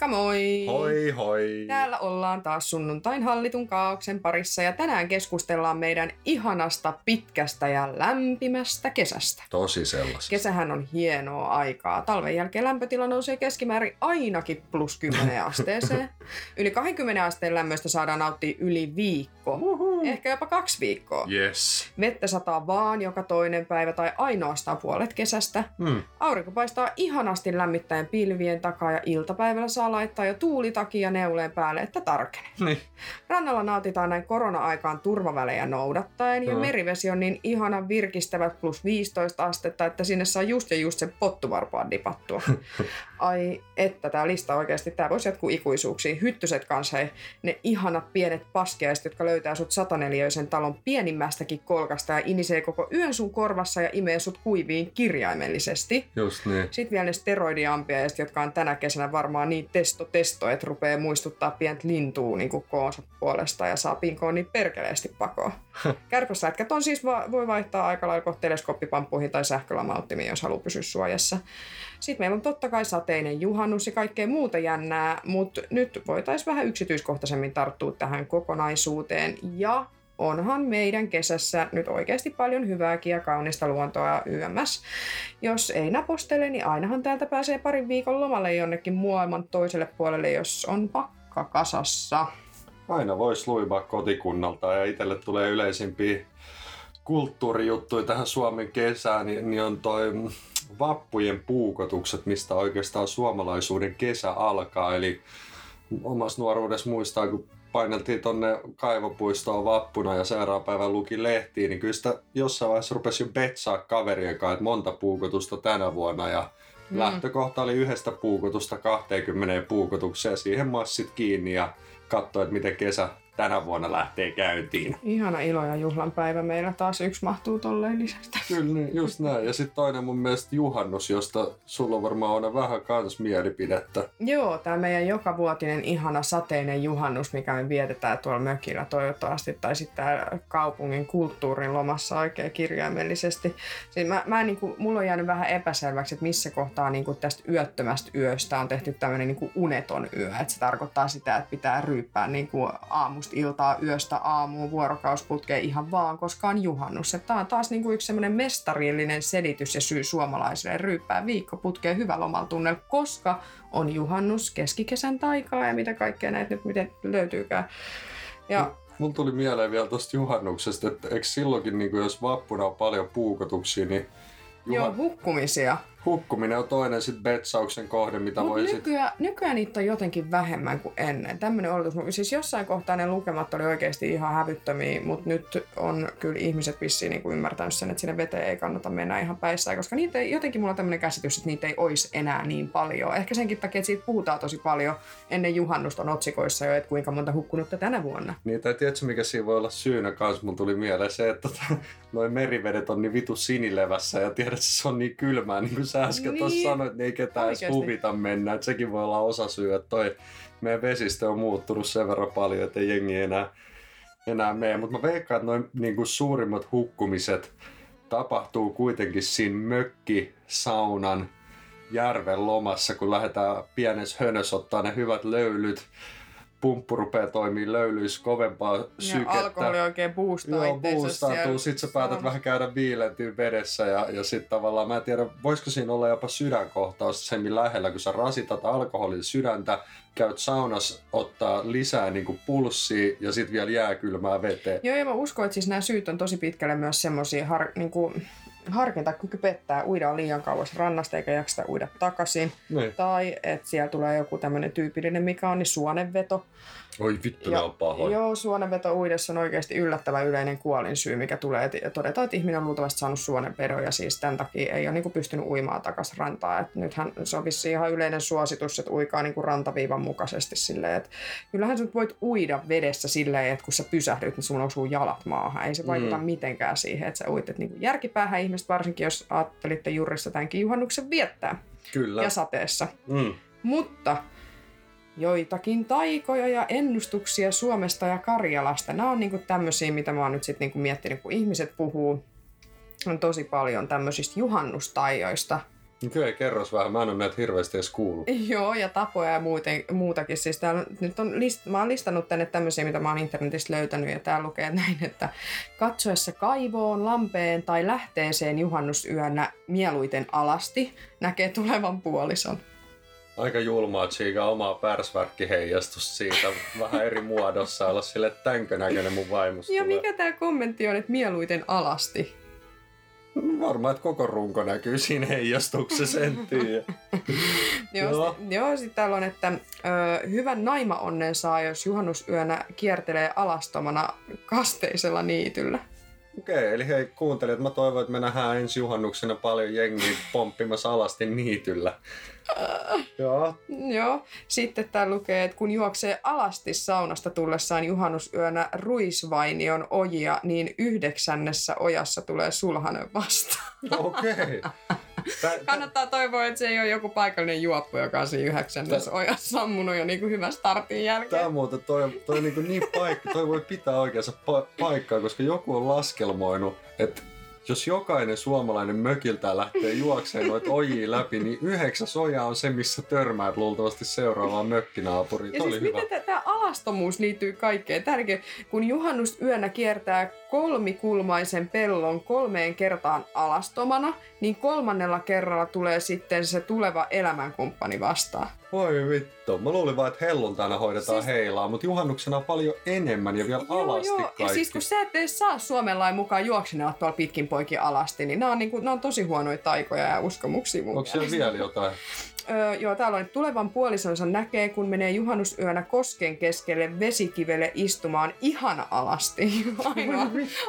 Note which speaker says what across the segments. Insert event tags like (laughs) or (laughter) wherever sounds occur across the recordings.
Speaker 1: Moikka moi!
Speaker 2: Hoi hoi!
Speaker 1: Täällä ollaan taas sunnuntain hallitun kaauksen parissa ja tänään keskustellaan meidän ihanasta, pitkästä ja lämpimästä kesästä.
Speaker 2: Tosi sellaista.
Speaker 1: Kesähän on hienoa aikaa. Talven jälkeen lämpötila nousee keskimäärin ainakin plus 10 (laughs) asteeseen. Yli 20 asteen lämmöstä saadaan nauttia yli viikko.
Speaker 2: Uhu.
Speaker 1: Ehkä jopa kaksi viikkoa.
Speaker 2: Yes.
Speaker 1: Vettä sataa vaan joka toinen päivä tai ainoastaan puolet kesästä.
Speaker 2: Hmm.
Speaker 1: Aurinko paistaa ihanasti lämmittäen pilvien takaa ja iltapäivällä saa laittaa jo tuulitaki ja neuleen päälle, että tarkenee.
Speaker 2: Niin.
Speaker 1: Rannalla nautitaan näin korona-aikaan turvavälejä noudattaen ja
Speaker 2: Joo.
Speaker 1: merivesi on niin ihanan virkistävät plus 15 astetta, että sinne saa just ja just sen pottuvarpaan dipattua. (laughs) Ai että tämä lista oikeasti, tämä voisi jatkuu ikuisuuksiin. Hyttyset kanssa, hei, ne ihanat pienet paskiaiset, jotka löytää sut sataneliöisen talon pienimmästäkin kolkasta ja inisee koko yön sun korvassa ja imee sut kuiviin kirjaimellisesti.
Speaker 2: Just niin.
Speaker 1: Sitten vielä ne steroidiampiaiset, jotka on tänä kesänä varmaan niin testo testo, että rupeaa muistuttaa pientä lintua niin koonsa puolesta ja saa pinkoon niin perkeleesti pakoon. (laughs) Kärpäsätkät on siis, va- voi vaihtaa aika lailla teleskooppipamppuihin tai sähkölamauttimiin, jos haluaa pysyä suojassa. Sitten meillä on totta kai sateinen juhannus ja kaikkea muuta jännää, mutta nyt voitaisiin vähän yksityiskohtaisemmin tarttua tähän kokonaisuuteen. Ja onhan meidän kesässä nyt oikeasti paljon hyvääkin ja kaunista luontoa YMS. Jos ei napostele, niin ainahan täältä pääsee parin viikon lomalle jonnekin maailman toiselle puolelle, jos on pakka kasassa.
Speaker 2: Aina voisi luivaa kotikunnalta ja itselle tulee yleisimpiä kulttuurijuttuja tähän Suomen kesään, niin, niin on toi vappujen puukotukset, mistä oikeastaan suomalaisuuden kesä alkaa. Eli omassa nuoruudessa muistaa, kun paineltiin tonne kaivopuistoon vappuna ja seuraavan päivän luki lehtiin, niin kyllä sitä jossain vaiheessa rupesi jo betsaa kaverien kanssa, että monta puukotusta tänä vuonna ja
Speaker 1: Mm.
Speaker 2: lähtökohta oli yhdestä puukotusta 20 puukotukseen siihen massit kiinni ja katsoi, että miten kesä tänä vuonna lähtee käyntiin.
Speaker 1: Ihana ilo ja juhlan päivä meillä taas yksi mahtuu tolleen lisästä.
Speaker 2: Kyllä, niin, just näin. Ja sitten toinen mun mielestä juhannus, josta sulla varmaan on vähän kans mielipidettä.
Speaker 1: Joo, tämä meidän jokavuotinen ihana sateinen juhannus, mikä me vietetään tuolla mökillä toivottavasti, tai sitten kaupungin kulttuurin lomassa oikein kirjaimellisesti. Siis mä, mä niin kuin, mulla on jäänyt vähän epäselväksi, että missä kohtaa niin kuin tästä yöttömästä yöstä on tehty tämmöinen niin kuin uneton yö. Että se tarkoittaa sitä, että pitää ryyppää niin kuin aamusta iltaa, yöstä aamuun, vuorokausputkeja ihan vaan, koska on juhannus. Tämä on taas niin kuin yksi semmoinen mestarillinen selitys ja syy suomalaisille ryyppää viikkoputkeen hyvä lomalla tunnella, koska on juhannus, keskikesän taikaa ja mitä kaikkea näitä nyt miten löytyykään. Ja
Speaker 2: Mulla tuli mieleen vielä tosta juhannuksesta, että eikö silloinkin, niin jos vappuna on paljon puukotuksia, niin
Speaker 1: joo,
Speaker 2: juha-
Speaker 1: hukkumisia.
Speaker 2: Hukkuminen on toinen sit betsauksen kohde, mitä
Speaker 1: Mutta
Speaker 2: voi sit...
Speaker 1: nykyään, nykyään niitä on jotenkin vähemmän kuin ennen. Tämmöinen oletus. Siis jossain kohtaa ne lukemat oli oikeasti ihan hävyttömiä, mutta nyt on kyllä ihmiset vissiin niin ymmärtänyt sen, että sinne veteen ei kannata mennä ihan päissään, koska niitä ei, jotenkin mulla on tämmöinen käsitys, että niitä ei olisi enää niin paljon. Ehkä senkin takia, että siitä puhutaan tosi paljon ennen juhannusta on otsikoissa jo, että kuinka monta hukkunutta tänä vuonna.
Speaker 2: Niin, tai tiedätkö mikä siinä voi olla syynä kanssa? Mun tuli mieleen se, että tota, noin merivedet on niin vitu sinilevässä ja tiedät, että se on niin kylmää, niin kuin sä äsken
Speaker 1: Niin.
Speaker 2: tuossa sanoit, että ne ei ketään edes huvita mennä. Että sekin voi olla osa syy, että toi meidän vesistö on muuttunut sen verran paljon, että ei jengi enää, enää mene. Mutta mä veikkaan, että noin niin kuin suurimmat hukkumiset tapahtuu kuitenkin siinä mökki, saunan, järven lomassa, kun lähdetään pienessä hönössä ottaa ne hyvät löylyt. Pumppu rupeaa toimii löylyissä kovempaa
Speaker 1: Ja
Speaker 2: sykettä.
Speaker 1: alkoholi oikein boostaa
Speaker 2: Joo, boostautuu.
Speaker 1: siellä
Speaker 2: Sit sä päätät
Speaker 1: saunassa.
Speaker 2: vähän käydä viilentyä vedessä ja, ja sit tavallaan, mä en tiedä, voisiko siinä olla jopa sydänkohtaus semmin lähellä, kun sä rasitat alkoholin sydäntä, käyt saunas ottaa lisää niin kuin pulssia ja sit vielä jääkylmää veteen.
Speaker 1: Joo, ja mä uskon, että siis nämä syyt on tosi pitkälle myös semmoisia har, niinku, harkintakyky pettää, uidaan liian kauas rannasta eikä jaksa uida takaisin.
Speaker 2: Niin.
Speaker 1: Tai että siellä tulee joku tämmöinen tyypillinen, mikä on, niin suonenveto.
Speaker 2: Oi vittu, ne on pahoin.
Speaker 1: joo, suonenveto uidessa on oikeasti yllättävän yleinen kuolinsyy, mikä tulee. Et todetaan, että ihminen on luultavasti saanut suonenvedon ja siis tämän takia ei ole niinku pystynyt uimaan takaisin rantaan. Et nythän se on vissiin ihan yleinen suositus, että uikaa niinku rantaviivan mukaisesti silleen, että kyllähän sä nyt voit uida vedessä silleen, että kun sä pysähdyt, niin sun osuu jalat maahan. Ei se vaikuta
Speaker 2: Mm.
Speaker 1: mitenkään siihen, että sä uitet niinku järkipäähän ihmiset, varsinkin jos ajattelitte jurissa tämänkin juhannuksen viettää
Speaker 2: Kyllä.
Speaker 1: ja sateessa.
Speaker 2: Mm.
Speaker 1: Mutta joitakin taikoja ja ennustuksia Suomesta ja Karjalasta. Nämä on niinku tämmöisiä, mitä mä oon nyt sitten niinku miettinyt, kun ihmiset puhuu on tosi paljon tämmöisistä juhannustaijoista.
Speaker 2: Kyllä, kerros vähän. Mä en ole näitä hirveästi edes kuullut. (laughs)
Speaker 1: Joo, ja tapoja ja muuten, muutakin. Siis täällä, nyt on list, mä oon listannut tänne tämmöisiä, mitä mä oon internetistä löytänyt, ja täällä lukee näin, että katsoessa kaivoon, lampeen tai lähteeseen juhannusyönä mieluiten alasti näkee tulevan puolison.
Speaker 2: Aika julmaa tsiiga omaa pärsvärkkiheijastus siitä vähän eri muodossa olla sille tänkö näköinen mun vaimos
Speaker 1: Ja mikä tää kommentti on, että mieluiten alasti?
Speaker 2: Varmaan, että koko runko näkyy siinä heijastuksessa, en tiedä. (laughs)
Speaker 1: joo, joo. Sit, joo sit täällä on, että ö, hyvän naima-onnen saa, jos juhannusyönä kiertelee alastomana kasteisella niityllä.
Speaker 2: Okei, okay, eli hei kuuntelijat, mä toivon, että me nähdään ensi juhannuksena paljon jengiä pomppimassa alasti niityllä. Joo.
Speaker 1: Joo. Sitten täällä lukee, että kun juoksee alasti saunasta tullessaan juhannusyönä ruisvainion ojia, niin yhdeksännessä ojassa tulee sulhanen vastaan.
Speaker 2: Okei. Okay. (laughs)
Speaker 1: Kannattaa toivoa, että se ei ole joku paikallinen juoppu, joka on siinä yhdeksännessä ojassa sammunut jo niin kuin hyvän startin jälkeen.
Speaker 2: Tämä muuten toi, toi niin, niin paikka, toi voi pitää oikeassa pa- paikkaa, koska joku on laskelmoinut, että jos jokainen suomalainen mökiltä lähtee juokseen noita ojia läpi, niin yhdeksäs oja on se, missä törmäät luultavasti seuraavaan mökkinaapuriin.
Speaker 1: Ja siis hyvä. miten tämä alastomuus liittyy kaikkeen? Tärkeä, kun juhannus yönä kiertää kolmikulmaisen pellon kolmeen kertaan alastomana, niin kolmannella kerralla tulee sitten se tuleva elämänkumppani vastaan.
Speaker 2: Voi vittu. Mä luulin vaan, että helluntaina hoidetaan siis... heilaa, mutta juhannuksena on paljon enemmän ja vielä joo, alasti joo. kaikki.
Speaker 1: Ja siis kun sä et edes saa Suomen lain mukaan juoksinella tuolla pitkin poikin alasti, niin nämä on, niinku, nämä on tosi huonoja taikoja ja uskomuksia mun
Speaker 2: Onko siellä vielä jotain?
Speaker 1: Öö, joo, täällä on, että tulevan puolisonsa näkee, kun menee juhannusyönä kosken keskelle vesikivelle istumaan ihan alasti. (laughs) Ainoa,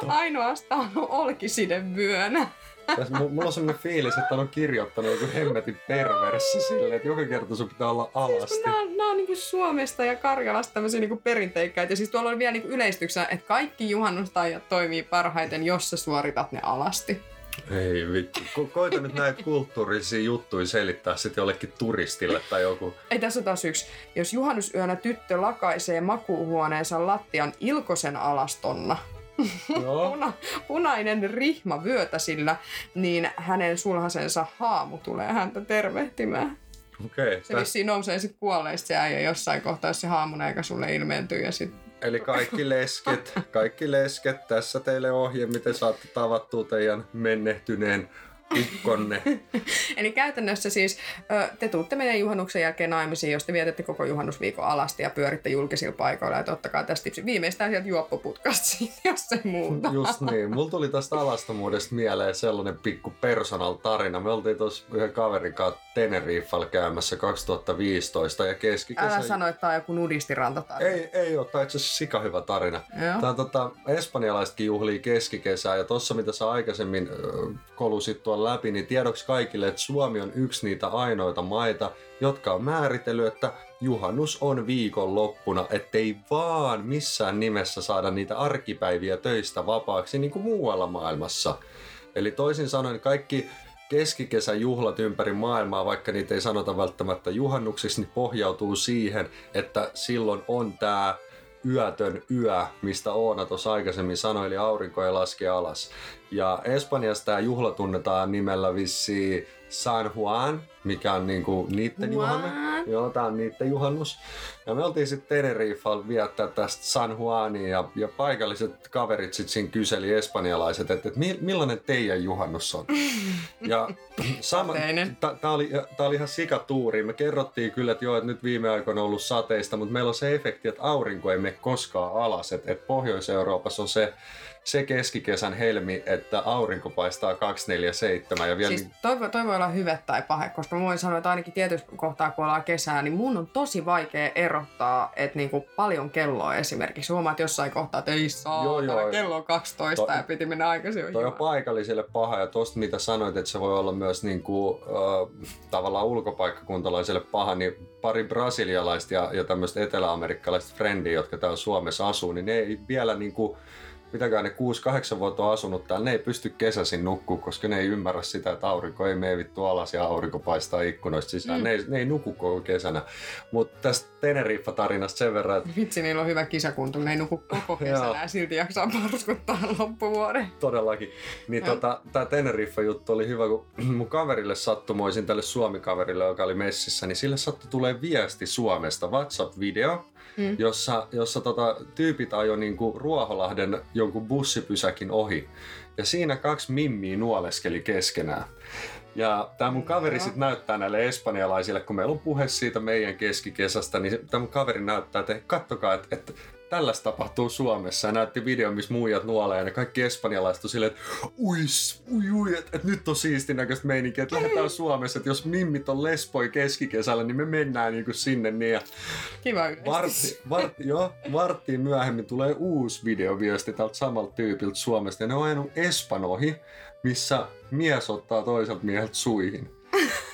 Speaker 1: ainoastaan olkisiden vyönä.
Speaker 2: Tässä, mulla on sellainen fiilis, että on kirjoittanut joku hemmetin perverssi silleen, että joka kerta sun pitää olla alasti. Siis,
Speaker 1: nämä on, nämä on niin Suomesta ja Karjalasta tämmöisiä niin perinteikkäitä. Ja siis tuolla on vielä niin ylistyksenä, että kaikki juhannustajat toimii parhaiten, jos sä suoritat ne alasti.
Speaker 2: Ei vittu. Ko- koita nyt näitä kulttuurisia juttuja selittää sitten jollekin turistille tai joku.
Speaker 1: Ei tässä on taas yksi. Jos juhannusyönä tyttö lakaisee makuuhuoneensa lattian ilkosen alastonna, (laughs) Puna, punainen rihma vyötäsillä, niin hänen sulhasensa haamu tulee häntä tervehtimään.
Speaker 2: Okei.
Speaker 1: Se täs... vissiin nousee sitten kuolleista se äijä jossain kohtaa, jos se haamun eikä sulle ilmeentyy ja sit...
Speaker 2: Eli kaikki lesket, kaikki lesket, tässä teille ohje, miten saatte tavattua teidän mennehtyneen ukkonne. (laughs)
Speaker 1: Eli käytännössä siis te tuutte meidän juhannuksen jälkeen naimisiin, jos te vietätte koko juhannusviikon alasti ja pyöritte julkisilla paikoilla. Ja totta kai tästä tipsi viimeistään sieltä juoppoputkasta, (laughs) jos ei muuta.
Speaker 2: Just niin. Mulla tuli tästä alastomuudesta mieleen sellainen pikku personal tarina. Me oltiin tuossa yhden kaverin kanssa Teneriffalla käymässä 2015 ja keskikesä...
Speaker 1: Älä sano, että tämä on joku nudistiranta
Speaker 2: Ei, ei ole. Tämä on itse asiassa sika hyvä tarina. Joo. Tämä on tota, espanjalaisetkin juhlii keskikesää ja tuossa mitä sä aikaisemmin kolusit tuolla läpi, niin tiedoksi kaikille, että Suomi on yksi niitä ainoita maita, jotka on määritellyt, että juhannus on viikonloppuna, ettei vaan missään nimessä saada niitä arkipäiviä töistä vapaaksi niin kuin muualla maailmassa. Eli toisin sanoen kaikki keskikesän juhlat ympäri maailmaa, vaikka niitä ei sanota välttämättä juhannuksiksi, niin pohjautuu siihen, että silloin on tämä yötön yö, mistä Oona tuossa aikaisemmin sanoi, eli aurinko ei laske alas. Ja Espanjassa tämä juhla tunnetaan nimellä vissi San Juan, mikä on niinku niitten juhannus. Joo, tää on niitten juhannus. Ja me oltiin sitten Tenerifalla viettää tästä San Juania ja, ja paikalliset kaverit sitten siinä kyseli espanjalaiset, että, että millainen teidän juhannus on. (laughs) ja sama, tää oli, tää oli ihan sikatuuri. Me kerrottiin kyllä, että joo, että nyt viime aikoina on ollut sateista, mutta meillä on se efekti, että aurinko ei mene koskaan alas. Että, että Pohjois-Euroopassa on se se keskikesän helmi, että aurinko paistaa 247. Ja vielä
Speaker 1: siis toi, toi voi olla hyvä tai pahe, koska mä voin sanoa, että ainakin tietyssä kohtaa, kun ollaan kesää, niin mun on tosi vaikea erottaa, että niinku paljon kelloa esimerkiksi. Huomaat jossain kohtaa, että ei saa, joo, joo. kello on 12 to, ja piti mennä aikaisin.
Speaker 2: Toi on paikallisille paha ja tosta mitä sanoit, että se voi olla myös niinku, äh, tavallaan ulkopaikkakuntalaisille paha, niin pari brasilialaista ja, ja tämmöistä eteläamerikkalaista frendiä, jotka täällä Suomessa asuu, niin ne ei vielä niinku, mitäkään ne 6-8 vuotta on asunut täällä, ne ei pysty kesäisin nukkuu, koska ne ei ymmärrä sitä, että aurinko ei mene vittu alas ja aurinko paistaa ikkunoista sisään. Mm. Ne, ei, ne ei nuku koko kesänä. Mutta tästä Teneriffa-tarinasta sen verran, että...
Speaker 1: Vitsi, niillä on hyvä kisakuntu, ne ei nuku koko (laughs) kesänä ja silti jaksaa parskuttaa loppuvuoden.
Speaker 2: Todellakin. Niin tota, tää Teneriffa-juttu oli hyvä, kun (clears throat) mun kaverille sattumoisin tälle Suomi-kaverille, joka oli messissä, niin sille sattui tulee viesti Suomesta, WhatsApp-video, mm. jossa, jossa tota, tyypit ajoi niinku Ruoholahden jonkun bussipysäkin ohi. Ja siinä kaksi mimmiä nuoleskeli keskenään. Ja tämä mun kaveri sitten näyttää näille espanjalaisille, kun meillä on puhe siitä meidän keskikesästä, niin tämä mun kaveri näyttää, että kattokaa, että, että tällaista tapahtuu Suomessa. Ja näytti video, missä muijat nuolee ja ne kaikki espanjalaiset on silleen, että ui, ui, ui että et nyt on siisti näköistä meininkiä, että lähdetään Suomessa, että jos mimmit on lesboi keskikesällä, niin me mennään niinku sinne. Niin ja
Speaker 1: Kiva
Speaker 2: vartti, vartti, joo, varttiin myöhemmin tulee uusi videoviesti tältä samalta tyypiltä Suomesta ja ne on ajanut Espanohi, missä mies ottaa toiselta mieheltä suihin.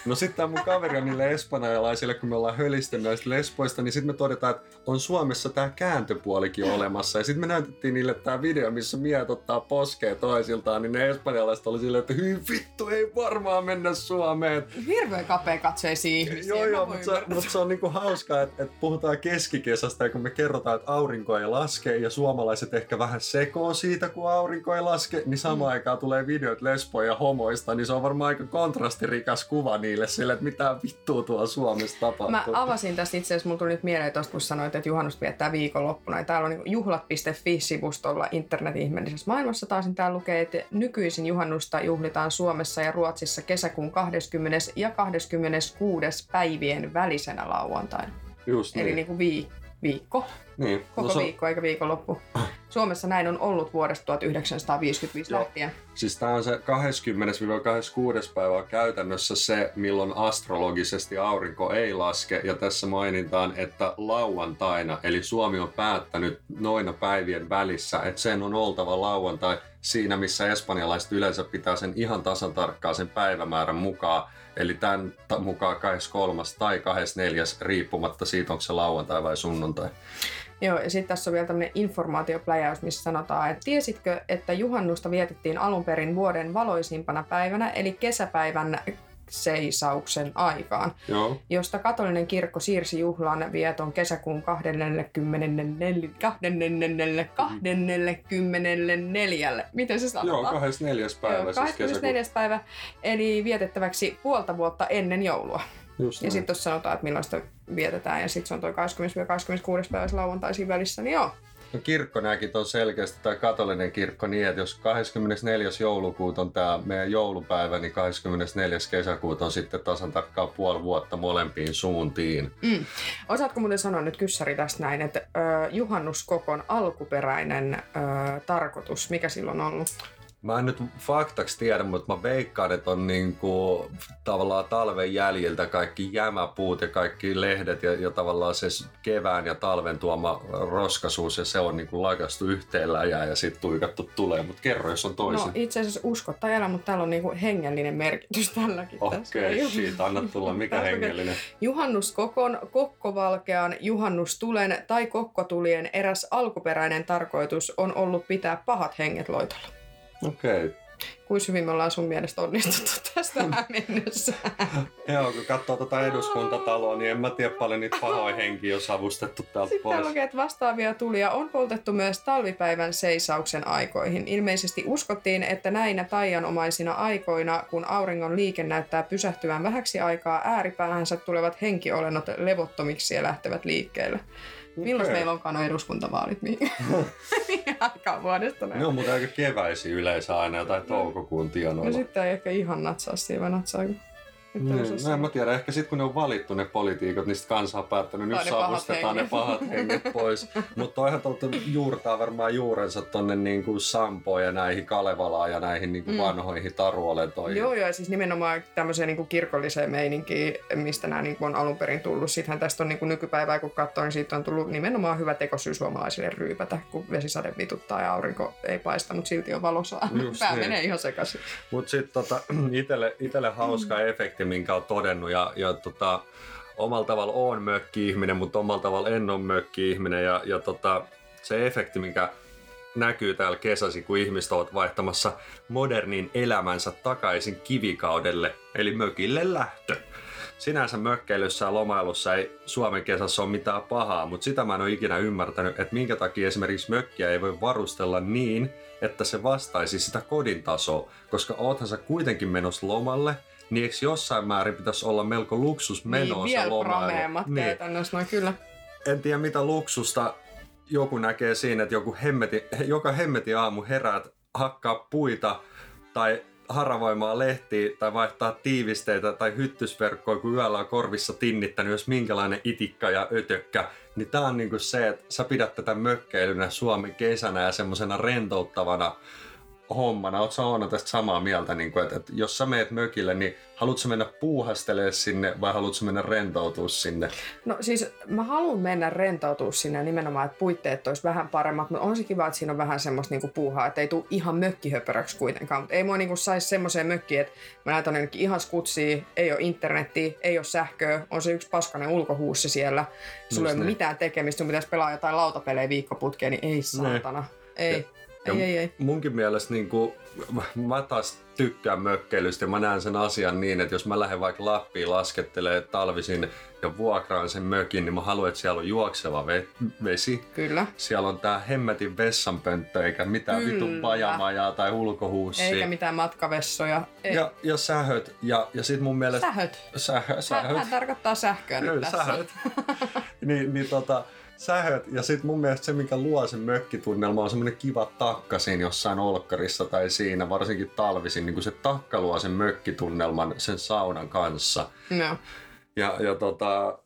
Speaker 2: No sitten tämä mun kaveri on niille espanjalaisille, kun me ollaan hölistellyt näistä lesboista, niin sitten me todetaan, että on Suomessa tämä kääntöpuolikin olemassa. Ja sitten me näytettiin niille tämä video, missä miehet ottaa poskea toisiltaan, niin ne espanjalaiset oli silleen, että hyi vittu, ei varmaan mennä Suomeen.
Speaker 1: Hirveän kapea katseisiin ihmisiä.
Speaker 2: Joo, joo, mutta se, mut se, on niinku hauskaa, että, että puhutaan keskikesästä ja kun me kerrotaan, että aurinko ei laske ja suomalaiset ehkä vähän sekoo siitä, kun aurinko ei laske, niin samaan mm. aikaan tulee videot lesboja ja homoista, niin se on varmaan aika kontrastirikas kuva niille sille, että mitä vittua tuolla Suomessa tapahtuu.
Speaker 1: Mä avasin tästä itse asiassa, mulla tuli nyt mieleen tosta, kun sanoit, että juhannus viettää viikonloppuna. Ja täällä on niin juhlat.fi-sivustolla internet-ihmeellisessä maailmassa taas, niin täällä lukee, että nykyisin juhannusta juhlitaan Suomessa ja Ruotsissa kesäkuun 20. ja 26. päivien välisenä lauantaina.
Speaker 2: Just niin.
Speaker 1: Eli niin kuin vii, viikko.
Speaker 2: Niin.
Speaker 1: Koko no, viikko eikä viikonloppu. (clears throat) Suomessa näin on ollut vuodesta 1955 Joo. lähtien.
Speaker 2: Siis tämä on se 20-26. päivä käytännössä se, milloin astrologisesti aurinko ei laske. Ja tässä mainitaan, että lauantaina, eli Suomi on päättänyt noina päivien välissä, että sen on oltava lauantai siinä, missä espanjalaiset yleensä pitää sen ihan tasan tarkkaan sen päivämäärän mukaan. Eli tämän mukaan 23. tai 24. riippumatta siitä, onko se lauantai vai sunnuntai.
Speaker 1: Joo, ja sitten tässä on vielä tämmöinen informaatiopläjäys, missä sanotaan, että tiesitkö, että juhannusta vietettiin alun perin vuoden valoisimpana päivänä, eli kesäpäivän seisauksen aikaan,
Speaker 2: Joo.
Speaker 1: josta katolinen kirkko siirsi juhlan vieton kesäkuun 24. 24. Miten se sanotaan?
Speaker 2: Joo, 24. päivä. Joo,
Speaker 1: 24. Siis päivä, eli vietettäväksi puolta vuotta ennen joulua.
Speaker 2: Just
Speaker 1: ja sitten tuossa sanotaan, että milloin sitä vietetään, ja sitten se on toi 20-26. päivä lauantaisin välissä, niin joo.
Speaker 2: Kirkko näki on selkeästi, tai katolinen kirkko niin, että jos 24. joulukuuta on tämä meidän joulupäivä, niin 24. kesäkuuta on sitten tasan tarkkaan puoli vuotta molempiin suuntiin.
Speaker 1: Mm. Osaatko muuten sanoa nyt kyssäri tästä näin, että ö, juhannuskokon alkuperäinen ö, tarkoitus, mikä silloin on ollut?
Speaker 2: Mä en nyt faktaksi tiedä, mutta mä veikkaan, että on niinku, tavallaan talven jäljiltä kaikki jämäpuut ja kaikki lehdet ja, ja tavallaan se kevään ja talven tuoma roskasuus ja se on niinku lakastu yhteen ja sitten tuikattu tulee. Mutta kerro, jos on toisin.
Speaker 1: No itse asiassa usko tai älä, mutta täällä on niinku hengellinen merkitys tälläkin.
Speaker 2: Okei, okay, siitä anna tulla. Mikä hengellinen?
Speaker 1: Juhannuskokon, kokkovalkean, juhannustulen tai kokkotulien eräs alkuperäinen tarkoitus on ollut pitää pahat henget loitolla.
Speaker 2: Okei. Okay.
Speaker 1: Kuinka hyvin me ollaan sun mielestä onnistuttu (laughs) tästä mennessä?
Speaker 2: Joo, kun katsoo tuota eduskuntataloa, niin en mä tiedä paljon niitä pahoja henkiä on savustettu täältä
Speaker 1: Sitten
Speaker 2: pois.
Speaker 1: lukee, että vastaavia tulia on poltettu myös talvipäivän seisauksen aikoihin. Ilmeisesti uskottiin, että näinä taianomaisina aikoina, kun auringon liike näyttää pysähtyvän vähäksi aikaa, ääripäähänsä tulevat henkiolennot levottomiksi ja lähtevät liikkeelle. Milloin meillä onkaan nuo eduskuntavaalit? (laughs) Mihin, aikaan vuodesta
Speaker 2: Ne on mutta aika keväisi yleensä aina, jotain toukokuun tienoilla.
Speaker 1: No sitten ei ehkä ihan natsaa siihen, vai natsaako?
Speaker 2: Niin, no en mä tiedä, ehkä sitten kun ne on valittu ne poliitikot, niin sitten kansa on päättänyt, nyt saavustetaan ne pahat henget pois. (laughs) Mutta toihan tuolta juurtaa varmaan juurensa tonne niin kuin Sampoon ja näihin Kalevalaan ja näihin niin kuin mm. vanhoihin taruolentoihin.
Speaker 1: Joo, joo, siis nimenomaan tämmöiseen niin kuin kirkolliseen meininkiin, mistä nämä niin kuin on alun perin tullut. Sittenhän tästä on niin kuin nykypäivää, kun katsoo, niin siitä on tullut nimenomaan hyvä tekosyy suomalaisille ryypätä, kun vesisade vituttaa ja aurinko ei paista, mutta silti on valossa. Pää niin. menee ihan sekaisin.
Speaker 2: Mutta sitten tota, (clears throat) itelle, itelle hauska mm. efekti minkä on todennut. Ja, ja tota, omalla tavalla on mökki-ihminen, mutta omalla tavalla en ole mökki-ihminen. Ja, ja tota, se efekti, mikä näkyy täällä kesäsi, kun ihmiset ovat vaihtamassa modernin elämänsä takaisin kivikaudelle, eli mökille lähtö. Sinänsä mökkeilyssä ja lomailussa ei Suomen kesässä ole mitään pahaa, mutta sitä mä en ole ikinä ymmärtänyt, että minkä takia esimerkiksi mökkiä ei voi varustella niin, että se vastaisi sitä kodin tasoa, koska oothan sä kuitenkin menossa lomalle, niin eikö jossain määrin pitäisi olla melko luksus menoa
Speaker 1: niin,
Speaker 2: lomailu?
Speaker 1: niin. no kyllä.
Speaker 2: En tiedä mitä luksusta joku näkee siinä, että joku hemmeti, joka hemmeti aamu heräät hakkaa puita tai haravoimaa lehtiä tai vaihtaa tiivisteitä tai hyttysverkkoa, kun yöllä on korvissa tinnittänyt, jos minkälainen itikka ja ötökkä, niin tää on niinku se, että sä pidät tätä mökkeilynä Suomen kesänä ja semmosena rentouttavana hommana. Oletko Oona tästä samaa mieltä, niin kuin, että, että jos sä meet mökille, niin haluatko mennä puuhastelemaan sinne vai haluatko mennä rentoutua sinne?
Speaker 1: No siis mä haluan mennä rentoutua sinne nimenomaan, että puitteet olisi vähän paremmat, mutta on se kiva, että siinä on vähän semmoista niinku puuhaa, että ei tule ihan mökkihöpöröksi kuitenkaan, mutta ei mua niinku saisi semmoiseen mökkiin, että mä näytän jonnekin ihan skutsia, ei ole internettiä, ei ole sähköä, on se yksi paskanen ulkohuussi siellä, sulla ei ole niin. mitään tekemistä, sun pitäisi pelaa jotain lautapelejä viikkoputkeen, niin ei saatana. Ne. Ei. Ja ei, ei, ei.
Speaker 2: Munkin mielestä niin kuin, mä taas tykkään mökkeilystä ja mä näen sen asian niin, että jos mä lähden vaikka Lappiin laskettelee talvisin ja vuokraan sen mökin, niin mä haluan, että siellä on juokseva vesi.
Speaker 1: Kyllä.
Speaker 2: Siellä on tää hemmetin vessanpönttö, eikä mitään Kyllä. vitun pajamajaa tai ulkohuussia.
Speaker 1: Eikä mitään matkavessoja.
Speaker 2: Ei. Ja, ja sähöt. Ja, ja sit mun mielestä...
Speaker 1: Sähöt.
Speaker 2: Sähö, sähöt.
Speaker 1: Hän tarkoittaa sähköä nyt tässä. Sähöt. (laughs)
Speaker 2: niin, niin tota, sähöt. Ja sitten mun mielestä se, mikä luo sen mökkitunnelma, on semmoinen kiva takka siinä jossain olkkarissa tai siinä, varsinkin talvisin, niin kun se takka luo sen mökkitunnelman sen saunan kanssa.
Speaker 1: No.
Speaker 2: Ja, ja tota,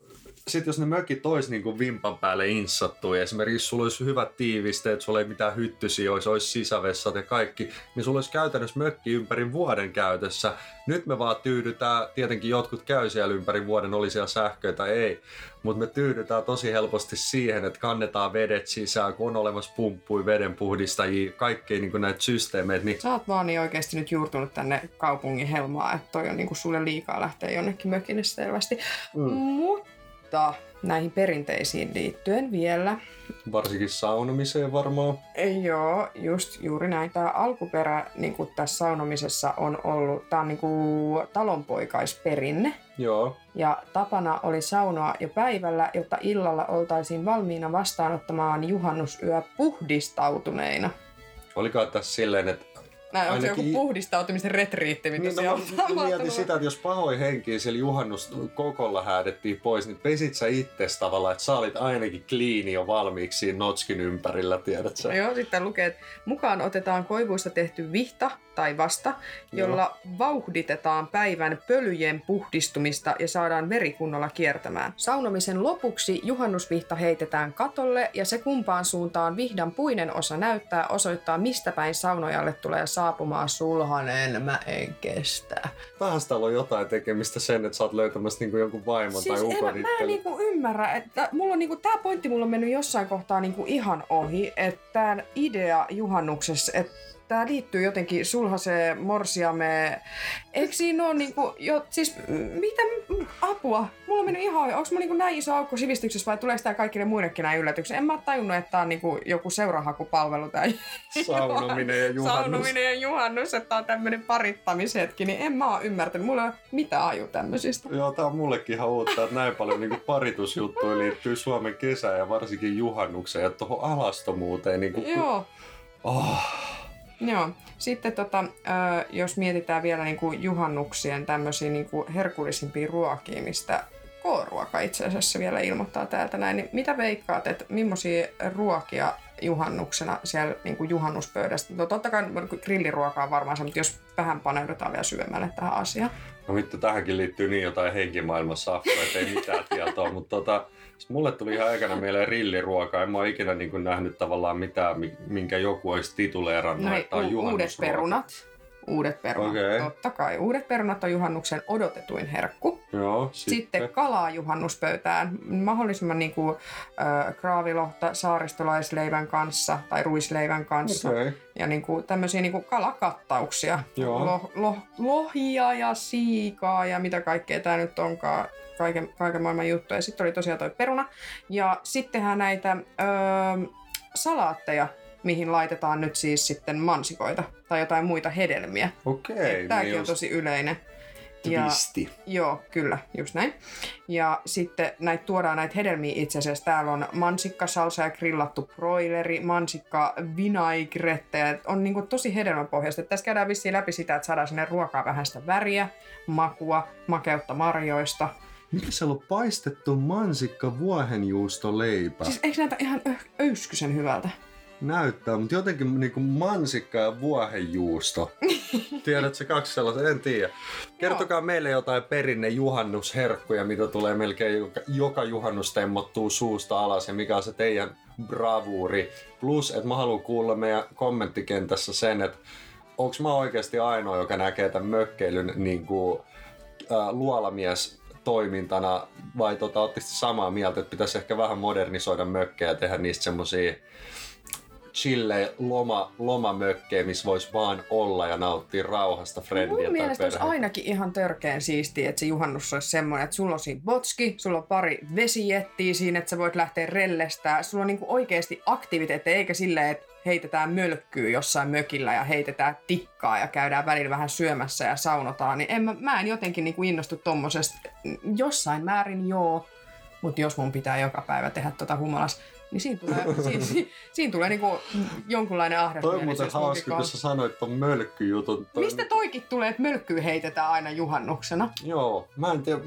Speaker 2: sitten jos ne mökit olisi niin kuin vimpan päälle insattu ja esimerkiksi sulla olisi hyvät tiivisteet, sulla ei mitään hyttysiä, olisi, olisi sisävessat ja kaikki, niin sulla olisi käytännössä mökki ympäri vuoden käytössä. Nyt me vaan tyydytään, tietenkin jotkut käy siellä ympäri vuoden, oli siellä sähköä tai ei, mutta me tyydytään tosi helposti siihen, että kannetaan vedet sisään, kun on olemassa pumppuja, vedenpuhdistajia, kaikkea niin näitä systeemeitä. Niin...
Speaker 1: Sä oot vaan niin oikeasti nyt juurtunut tänne kaupungin helmaa, että toi on niin kuin sulle liikaa lähteä jonnekin mökille selvästi. Mm. Mutta mutta näihin perinteisiin liittyen vielä.
Speaker 2: Varsinkin saunomiseen varmaan.
Speaker 1: Joo, just juuri näin. Tämä alkuperä niin kuin tässä saunomisessa on ollut, tämä on niin kuin talonpoikaisperinne.
Speaker 2: Joo.
Speaker 1: Ja tapana oli saunoa jo päivällä, jotta illalla oltaisiin valmiina vastaanottamaan juhannusyö puhdistautuneina.
Speaker 2: Oliko tässä silleen, että
Speaker 1: Näin, onko se joku puhdistautumisen retriitti, mitä niin, no,
Speaker 2: siellä Mietin sitä, että jos pahoin henki siellä juhannus kokolla häädettiin pois, niin pesit sä itse tavallaan, että sä olit ainakin kliini jo valmiiksi siinä notskin ympärillä, tiedät sä?
Speaker 1: No joo, sitten lukee, että mukaan otetaan koivuista tehty vihta tai vasta, jolla joo. vauhditetaan päivän pölyjen puhdistumista ja saadaan veri kunnolla kiertämään. Saunomisen lopuksi juhannusvihta heitetään katolle ja se kumpaan suuntaan vihdan puinen osa näyttää osoittaa, mistä päin saunojalle tulee saapumaan sulhanen, mä en kestä.
Speaker 2: Taas täällä on jotain tekemistä sen, että sä oot löytämässä niinku jonkun vaimon siis tai ukon
Speaker 1: en, mä en niinku ymmärrä, että mulla on niinku, tää pointti mulla on mennyt jossain kohtaa niinku ihan ohi, että tää idea juhannuksessa, että tämä liittyy jotenkin sulhaseen morsiame. Eikö siinä ole niinku, jo, siis mitä apua? Mulla on mennyt ihan, onko mulla niinku näin iso aukko sivistyksessä vai tuleeko tämä kaikille muillekin näin yllätyksiä? En mä tajunnut, että tämä on niinku joku seurahakupalvelu tai (laughs)
Speaker 2: Saunominen ja juhannus.
Speaker 1: Saunominen ja juhannus, että on tämmöinen parittamishetki, niin en mä oo ymmärtänyt. Mulla ei ole mitään aju tämmöisistä.
Speaker 2: Joo, tää on mullekin ihan uutta, että näin paljon niinku paritusjuttuja liittyy Suomen kesään ja varsinkin juhannukseen ja tuohon alastomuuteen. Niinku,
Speaker 1: Joo.
Speaker 2: Oh.
Speaker 1: Joo. Sitten tota, jos mietitään vielä niin kuin juhannuksien tämmöisiä niin kuin herkullisimpia ruokia, mistä K-ruoka itse asiassa vielä ilmoittaa täältä näin, niin mitä veikkaat, että millaisia ruokia juhannuksena siellä niin kuin juhannuspöydästä? No totta kai grilliruokaa on varmaan se, mutta jos vähän paneudutaan vielä syömälle tähän asiaan.
Speaker 2: No vittu, tähänkin liittyy niin jotain henkimaailmassa että ei mitään tietoa, mutta tota, mulle tuli ihan aikana mieleen rilliruoka. En mä ole ikinä niin kuin nähnyt tavallaan mitään, minkä joku olisi tituleerannut, no, että on u-
Speaker 1: Uudet perunat. Uudet perunat, okay. totta kai. Uudet perunat on juhannuksen odotetuin herkku.
Speaker 2: Joo,
Speaker 1: sitten. sitten kalaa juhannuspöytään. Mahdollisimman niin kuin, äh, kraavilohta saaristolaisleivän kanssa tai ruisleivän kanssa. Okay. Ja niin kuin, tämmöisiä niin kuin kalakattauksia.
Speaker 2: Joo.
Speaker 1: Loh, loh, lohia ja siikaa ja mitä kaikkea tämä nyt onkaan kaiken, kaiken maailman juttuja. Ja sitten oli tosiaan toi peruna. Ja sittenhän näitä öö, salaatteja mihin laitetaan nyt siis sitten mansikoita tai jotain muita hedelmiä.
Speaker 2: Okei.
Speaker 1: Tämäkin
Speaker 2: niin
Speaker 1: on tosi yleinen.
Speaker 2: twisti.
Speaker 1: Joo, kyllä, just näin. Ja sitten näitä tuodaan näitä hedelmiä itse asiassa. Täällä on mansikkasalsa ja grillattu broileri, mansikka vinaigrette. ja On niinku tosi hedelmäpohjaista. Tässä käydään vissiin läpi sitä, että saadaan sinne ruokaa vähän sitä väriä, makua, makeutta marjoista.
Speaker 2: Mikä se on paistettu mansikka vuohenjuustoleipä?
Speaker 1: Siis eikö näitä ihan öyskysen hyvältä?
Speaker 2: Näyttää, mutta jotenkin niinku mansikka ja vuohenjuusto. (laughs) Tiedätkö kaksi sellaista? En tiedä. Kertokaa meille jotain perinne juhannusherkkuja, mitä tulee melkein joka, joka juhannus temmottuu suusta alas ja mikä on se teidän bravuuri. Plus, että mä haluan kuulla meidän kommenttikentässä sen, että onko mä oikeasti ainoa, joka näkee tämän mökkeilyn niin kuin, äh, luolamies toimintana vai tota, samaa mieltä, että pitäisi ehkä vähän modernisoida mökkejä ja tehdä niistä semmosia chille loma, lomamökkejä, missä voisi vaan olla ja nauttia rauhasta friendiä
Speaker 1: Mun
Speaker 2: tai
Speaker 1: mielestä olisi
Speaker 2: perhettä.
Speaker 1: ainakin ihan törkeen siistiä, että se juhannus olisi semmoinen, että sulla on siinä botski, sulla on pari vesijettiä siinä, että sä voit lähteä rellestää. Sulla on niinku oikeasti aktiviteetteja, eikä silleen, että heitetään mölkkyä jossain mökillä ja heitetään tikkaa ja käydään välillä vähän syömässä ja saunotaan. Niin en mä, mä en jotenkin niinku innostu tommosesta. Jossain määrin joo, mutta jos mun pitää joka päivä tehdä tota humalas, niin siinä tulee, (laughs) siinä, siinä, siinä tulee niinku jonkunlainen
Speaker 2: Toi on muuten
Speaker 1: munkin
Speaker 2: hauska, kun sä sanoit ton mölkkyjutun. Toi-
Speaker 1: Mistä toikin tulee, että mölkkyä heitetään aina juhannuksena?
Speaker 2: Joo, mä en tiedä,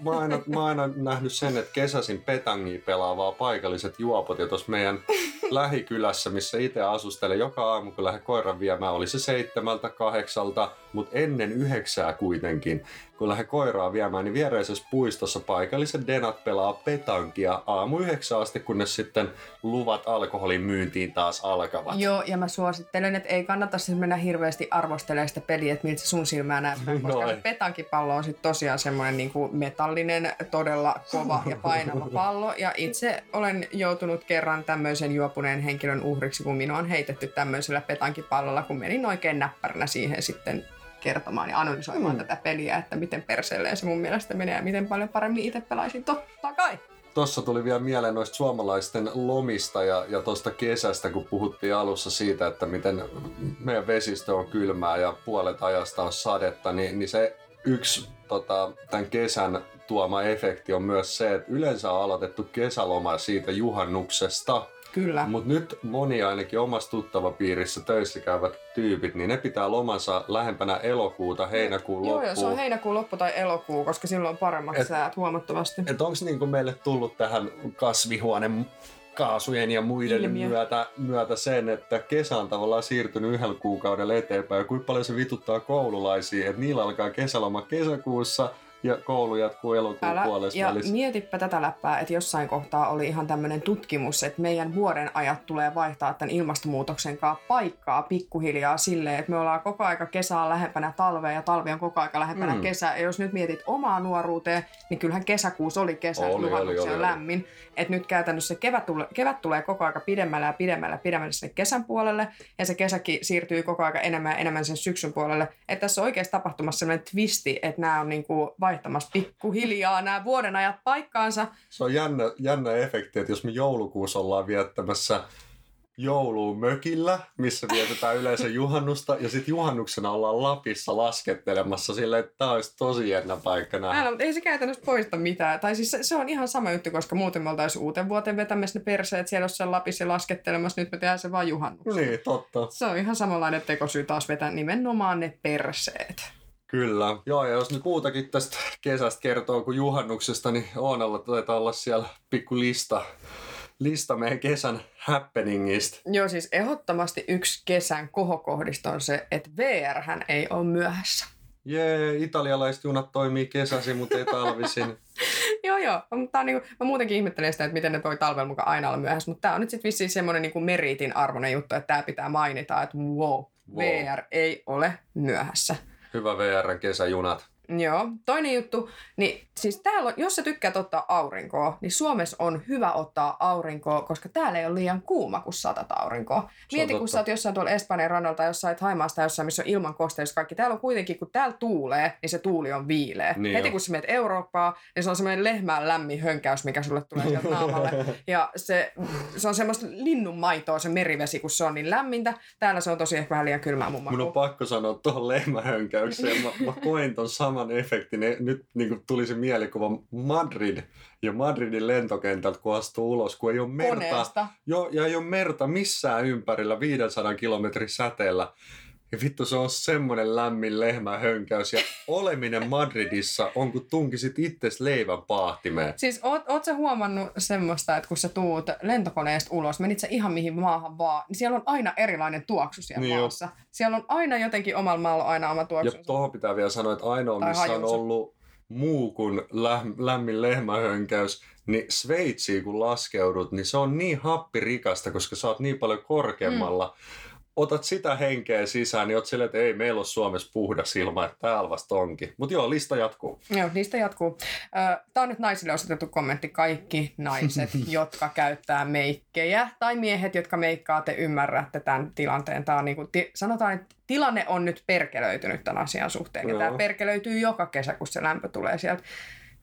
Speaker 2: mä oon aina, mä aina nähnyt sen, että kesäsin petangia pelaavaa paikalliset juopot ja tuossa meidän (laughs) lähikylässä, missä itse asustelen joka aamu, kun lähden koiran viemään, oli se seitsemältä, kahdeksalta, mutta ennen yhdeksää kuitenkin, kun lähden koiraa viemään, niin viereisessä puistossa paikalliset denat pelaa petankia aamu yhdeksän asti, kunnes sitten luvat alkoholin myyntiin taas alkavat.
Speaker 1: Joo, ja mä suosittelen, että ei kannata siis mennä hirveästi arvostelemaan sitä peliä, että miltä se sun silmää näyttää, (laughs)
Speaker 2: No
Speaker 1: koska
Speaker 2: ei.
Speaker 1: se petankipallo on sitten tosiaan semmoinen niin kuin metallinen, todella kova ja painava (laughs) pallo. Ja itse olen joutunut kerran tämmöisen juopuneen henkilön uhriksi, kun minua on heitetty tämmöisellä petankipallolla, kun menin oikein näppäränä siihen sitten kertomaan ja analysoimaan
Speaker 2: Mm.
Speaker 1: tätä peliä, että miten perseelleen se mun mielestä menee ja miten paljon paremmin itse pelaisin totta kai.
Speaker 2: Tuossa tuli vielä mieleen noista suomalaisten lomista ja, ja tuosta kesästä, kun puhuttiin alussa siitä, että miten meidän vesistö on kylmää ja puolet ajasta on sadetta, niin, niin se yksi tota, tämän kesän tuoma efekti on myös se, että yleensä on aloitettu kesäloma siitä juhannuksesta,
Speaker 1: Kyllä.
Speaker 2: mutta nyt moni ainakin omassa tuttavapiirissä töissä käyvät tyypit, niin ne pitää lomansa lähempänä elokuuta, heinäkuun
Speaker 1: Joo,
Speaker 2: loppuun.
Speaker 1: joo, se on heinäkuun loppu tai elokuu, koska silloin on paremmat
Speaker 2: Et-
Speaker 1: säät huomattavasti.
Speaker 2: Että onko niinku meille tullut tähän kasvihuoneen kaasujen ja muiden
Speaker 1: Ilmiö.
Speaker 2: myötä, myötä sen, että kesä on tavallaan siirtynyt yhdellä kuukaudella eteenpäin ja kuinka paljon se vituttaa koululaisia, että niillä alkaa kesäloma kesäkuussa ja koulu jatkuu elokuun
Speaker 1: Älä,
Speaker 2: puolessa
Speaker 1: ja
Speaker 2: välissä.
Speaker 1: mietipä tätä läppää, että jossain kohtaa oli ihan tämmöinen tutkimus, että meidän vuoden ajat tulee vaihtaa tämän ilmastonmuutoksen kanssa paikkaa pikkuhiljaa silleen, että me ollaan koko aika kesää lähempänä talvea ja talvi on koko aika lähempänä
Speaker 2: Mm.
Speaker 1: kesää. Ja jos nyt mietit omaa nuoruuteen, niin kyllähän kesäkuussa oli kesä,
Speaker 2: Oli, oli, oli, oli.
Speaker 1: lämmin. Että nyt käytännössä kevät, tule, kevät tulee koko aika pidemmällä ja pidemmällä ja pidemmällä sinne kesän puolelle, ja se kesäkin siirtyy koko aika enemmän ja enemmän sen syksyn puolelle. Että tässä on oikeasti tapahtumassa sellainen twisti, että nämä on niinku vaihtamassa pikkuhiljaa nämä vuoden ajat paikkaansa.
Speaker 2: Se on jännä, jännä efekti, että jos me joulukuussa ollaan viettämässä jouluun mökillä, missä vietetään yleensä juhannusta, ja sitten juhannuksena ollaan Lapissa laskettelemassa silleen, että tämä olisi tosi jännä paikka nähdä.
Speaker 1: Älä, mutta ei se käytännössä poista mitään. Tai siis se, se on ihan sama juttu, koska muuten me oltaisiin uuteen vuoteen vetämässä ne perseet siellä jossain Lapissa laskettelemassa. Nyt me tehdään se vaan juhannuksena.
Speaker 2: Niin, totta.
Speaker 1: Se on ihan samanlainen tekosyy taas vetää nimenomaan ne perseet.
Speaker 2: Kyllä. Joo, ja jos nyt muutakin tästä kesästä kertoo kuin juhannuksesta, niin Oonalla taitaa olla siellä pikku lista, lista meidän kesän happeningista.
Speaker 1: Joo, siis ehdottomasti yksi kesän kohokohdista on se, että VR hän ei ole myöhässä.
Speaker 2: Jee, italialaiset junat toimii kesäisin, mutta ei talvisin. (laughs)
Speaker 1: joo, joo. Mutta niinku, mä muutenkin ihmettelen sitä, että miten ne voi talvella mukaan aina olla myöhässä. Mutta tämä on nyt sitten vissiin semmoinen niinku meriitin arvoinen juttu, että tämä pitää mainita, että wow,
Speaker 2: Wow.
Speaker 1: VR ei ole myöhässä.
Speaker 2: Hyvä VRn kesäjunat.
Speaker 1: Joo. Toinen juttu, niin siis täällä on, jos sä tykkäät ottaa aurinkoa, niin Suomessa on hyvä ottaa aurinkoa, koska täällä ei ole liian kuuma, kun saatat aurinkoa. Mieti, kun sä oot jossain tuolla Espanjan rannalta, jossain Haimaasta jossain, missä on ilman kosteus kaikki. Täällä on kuitenkin, kun täällä tuulee, niin se tuuli on viileä.
Speaker 2: Niin
Speaker 1: Heti
Speaker 2: jo.
Speaker 1: kun sä menet Eurooppaan, niin se on semmoinen lehmään lämmin hönkäys, mikä sulle tulee sieltä (laughs) naamalle. Ja se, se on semmoista linnun maitoa se merivesi, kun se on niin lämmintä. Täällä se on tosi ehkä vähän liian kylmää mun
Speaker 2: Mun on pakko sanoa tuohon lehmähönkäykseen. Mä, mä koin ton saman efektin. Ne- Nyt niin tuli se mielikuva Madrid ja Madridin lentokentältä, kun astuu ulos, kun ei ole merta.
Speaker 1: Koneesta.
Speaker 2: Jo, ja ei ole merta missään ympärillä 500 kilometrin säteellä. Ja vittu, se on semmonen lämmin lehmähönkäys. Ja oleminen Madridissa on, kun tunkisit itses leivän paahtimeen.
Speaker 1: Siis oot, oot sä huomannut semmoista, että kun sä tuut lentokoneesta ulos, menit sä ihan mihin maahan vaan, niin siellä on aina erilainen tuoksu siellä
Speaker 2: Niin
Speaker 1: niin
Speaker 2: jo.
Speaker 1: maassa. Siellä on aina jotenkin omalla maalla aina oma
Speaker 2: Ja
Speaker 1: tuoksunsa.
Speaker 2: tuohon pitää vielä sanoa, että ainoa missä on
Speaker 1: hajunsa.
Speaker 2: ollut muu kuin läm- lämmin lehmähönkäys, niin Sveitsiin kun laskeudut, niin se on niin happirikasta, koska sä oot niin paljon korkeammalla. Mm. Otat sitä henkeä sisään, niin oot silleen, että ei meillä ole Suomessa puhdas ilma, että täällä vasta onkin. Mutta joo, lista jatkuu.
Speaker 1: Joo, niistä jatkuu. Tämä on nyt naisille osoitettu kommentti. Kaikki naiset, (laughs) jotka käyttää meikkejä, tai miehet, jotka meikkaa, te ymmärrätte tämän tilanteen. Tää on niinku, ti- sanotaan, että tilanne on nyt perkelöitynyt tämän asian suhteen. Ja tämä perkelöityy joka kesä, kun se lämpö tulee sieltä.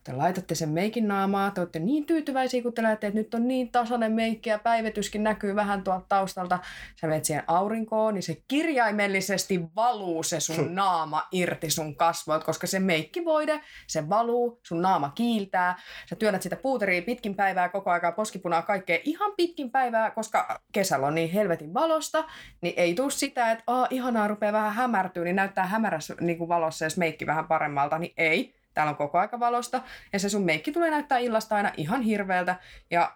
Speaker 1: Te laitatte sen meikin naamaa, te olette niin tyytyväisiä, kun te näette, että nyt on niin tasainen meikki ja päivityskin näkyy vähän tuolta taustalta. Sä menet siihen aurinkoon, niin se kirjaimellisesti valuu se sun naama irti sun kasvoilta, koska se meikkivoide, se valuu, sun naama kiiltää. Sä työnnät sitä puuteria pitkin päivää koko aikaa, poskipunaa kaikkea ihan pitkin päivää, koska kesällä on niin helvetin valosta, niin ei tuu sitä, että Aa, ihanaa rupeaa vähän hämärtyä, niin näyttää hämärässä niin kuin valossa, jos meikki vähän paremmalta, niin ei. Täällä on koko aika valosta ja se sun meikki tulee näyttää illasta aina ihan hirveältä ja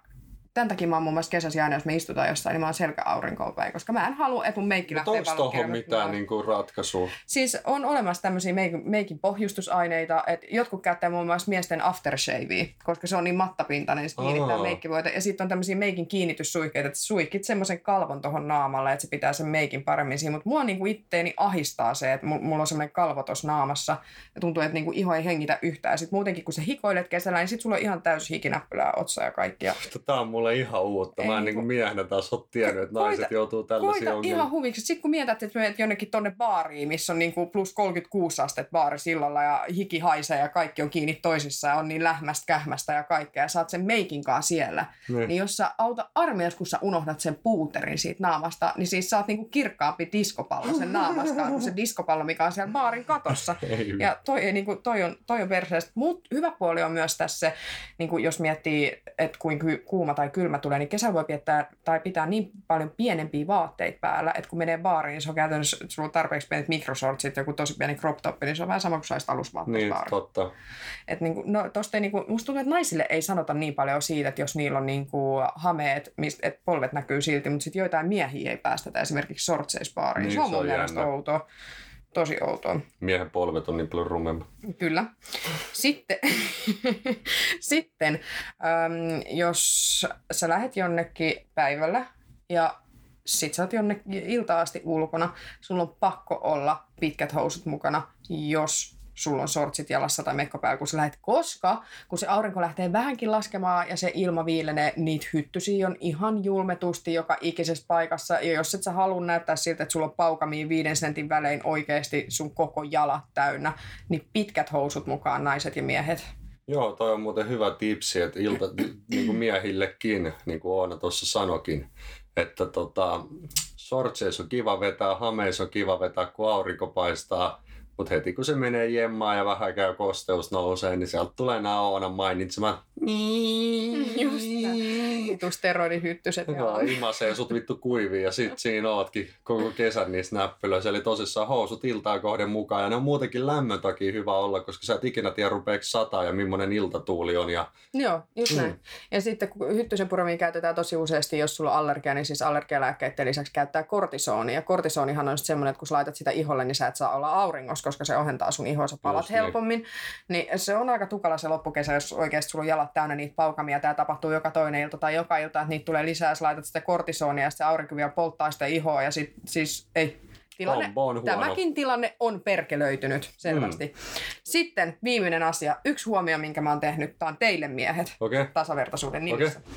Speaker 1: tämän takia mä oon muun muassa kesäsi aina, jos me istutaan jossain, niin mä oon selkä aurinkoon päin, koska mä en halua, että mun meikki
Speaker 2: Mutta
Speaker 1: lähtee
Speaker 2: onko tuohon mitään niinku ratkaisua?
Speaker 1: Siis on olemassa tämmöisiä meikin, meikin pohjustusaineita, että jotkut käyttää muun muassa miesten aftershavea, koska se on niin mattapintainen, niin se kiinnittää
Speaker 2: Aa.
Speaker 1: meikkivoita. Ja sitten on tämmöisiä meikin kiinnityssuihkeita, että suihkit semmoisen kalvon tuohon naamalle, että se pitää sen meikin paremmin siinä. Mutta mua niinku itteeni ahistaa se, että mu- mulla on semmoinen kalvo tuossa naamassa ja tuntuu, että niinku iho ei hengitä yhtään. Sitten muutenkin, kun sä hikoilet kesällä, niin sit sulla on ihan täysi hikinäppylää otsa ja kaikki. Ja
Speaker 2: Tämä on mulle ihan uutta. Mä en
Speaker 1: niinku-
Speaker 2: niinku miehenä taas ole tiennyt, että naiset
Speaker 1: Koita-
Speaker 2: joutuu tällaisiin ongelmiin.
Speaker 1: ihan huviksi. Sitten kun mietit, että menet jonnekin tonne baariin, missä on niinku plus 36 astetta baari sillalla ja hiki haisee ja kaikki on kiinni toisissaan ja on niin lähmästä kähmästä ja kaikkea ja saat sen meikinkaan siellä.
Speaker 2: Niin.
Speaker 1: Niin jos sä auta armias, kun sä unohdat sen puuterin siitä naamasta, niin siis saat niinku kirkkaampi diskopallo sen naamasta kuin se diskopallo, mikä on siellä baarin katossa. (laughs)
Speaker 2: Ei
Speaker 1: Ja toi, ei, niinku, toi on, toi on perseestä. Mutta hyvä puoli on myös tässä, se, niinku, jos miettii, että kuinka kuuma tai kylmä tulee, niin kesällä voi pitää, tai pitää niin paljon pienempiä vaatteita päällä, että kun menee baariin, niin se on käytännössä, että sulla on tarpeeksi pienet mikrosortsit, joku tosi pieni crop top, niin se on vähän sama kuin saisit alusvaatteet
Speaker 2: Niin,
Speaker 1: baariin.
Speaker 2: totta.
Speaker 1: Et niinku, no, tosta ei, niinku, musta tuntuu, että naisille ei sanota niin paljon siitä, että jos niillä on niinku hameet, mistä et polvet näkyy silti, mutta sitten joitain miehiä ei päästetä esimerkiksi sortseisbaariin.
Speaker 2: Niin,
Speaker 1: se on
Speaker 2: se
Speaker 1: mun
Speaker 2: on
Speaker 1: mielestä outoa. Tosi outoa.
Speaker 2: Miehen polvet on niin paljon rumemmat.
Speaker 1: Kyllä. Sitten, (laughs) sitten äm, jos sä lähet jonnekin päivällä ja sit sä oot jonnekin ilta asti ulkona, sulla on pakko olla pitkät housut mukana, jos sulla on sortsit jalassa tai mekko päällä, kun sä lähet, koska kun se aurinko lähtee vähänkin laskemaan ja se ilma viilenee, niitä hyttysiä on ihan julmetusti joka ikisessä paikassa. Ja jos et sä halua näyttää siltä, että sulla on paukamia viiden sentin välein oikeasti sun koko jalat täynnä, niin pitkät housut mukaan naiset ja miehet.
Speaker 2: Joo, toi on muuten hyvä tipsi, että ilta (clears throat) niin kuin miehillekin, niin kuin Oona tuossa sanokin, että tota, sortseissa on kiva vetää, hameissa on kiva vetää, kun aurinko paistaa, mutta heti kun se menee jemmaan ja vähän käy kosteus nousee, niin sieltä tulee nämä Oonan mainitsemat
Speaker 1: Just Vitu steroidihyttyset.
Speaker 2: Joo, imasee sut vittu kuiviin ja sit siinä ootkin koko kesän niissä näppylöissä. Eli tosissaan housut iltaa kohden mukaan. Ja ne on muutenkin lämmön takia hyvä olla, koska sä et ikinä tiedä rupeeko sataa ja millainen iltatuuli on. Ja
Speaker 1: Joo, just näin.
Speaker 2: Mm.
Speaker 1: Ja sitten kun hyttysen puromia käytetään tosi useasti, jos sulla on allergia, niin siis allergialääkkeiden lisäksi käyttää kortisonia. Ja kortisonihan on semmoinen, että kun sä laitat sitä iholle, niin sä et saa olla auringossa, koska se ohentaa sun ihoa, sä palat
Speaker 2: Just niin.
Speaker 1: helpommin. Niin se on aika tukala se loppukesä, jos oikeasti sulla on jalat täynnä niitä paukamia. Tämä tapahtuu joka toinen ilta tai joka ilta, että niitä tulee lisää, sä laitat sitä kortisonia ja sitten aurinko vielä polttaa sitä ihoa ja sit, siis ei, tilanne,
Speaker 2: Kombo on huono.
Speaker 1: tämäkin tilanne on perkelöitynyt selvästi. Mm. Sitten viimeinen asia, yksi huomio, minkä mä oon tehnyt, tämä on teille miehet.
Speaker 2: Okay.
Speaker 1: tasavertaisuuden nimissä. Okay.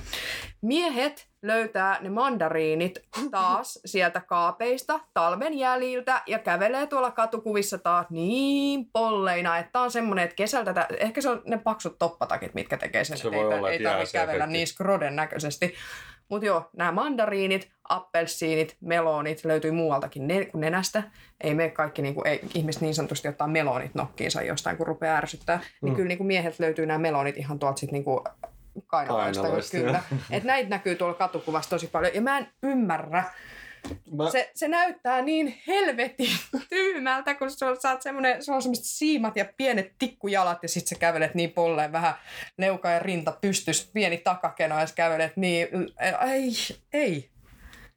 Speaker 1: Miehet löytää ne mandariinit taas (laughs) sieltä kaapeista talven jäljiltä ja kävelee tuolla katukuvissa taas niin polleina, että on semmoinen, että kesältä, tä- ehkä se on ne paksut toppatakit, mitkä tekee sen,
Speaker 2: Se
Speaker 1: että ei,
Speaker 2: olla,
Speaker 1: ei tarvitse
Speaker 2: se
Speaker 1: kävellä niin skroden näköisesti. Mutta joo, nämä mandariinit, appelsiinit, melonit löytyy muualtakin ne, kuin nenästä. Ei me kaikki, niin kuin, ei, ihmiset niin sanotusti ottaa melonit nokkiinsa jostain, kun rupeaa ärsyttää. Mm. Niin kyllä niin kuin miehet löytyy nämä melonit ihan tuolta sit niin kuin. Kainaloista, Kyllä. Et näitä näkyy tuolla katukuvassa tosi paljon. Ja mä en ymmärrä.
Speaker 2: Mä,
Speaker 1: Se, se näyttää niin helvetin tyhmältä, kun sulla saat semmonen, sulla on semmoiset siimat ja pienet tikkujalat ja sit sä kävelet niin polleen vähän leuka ja rinta pystys, pieni takakeno ja sä kävelet niin, ei, ei.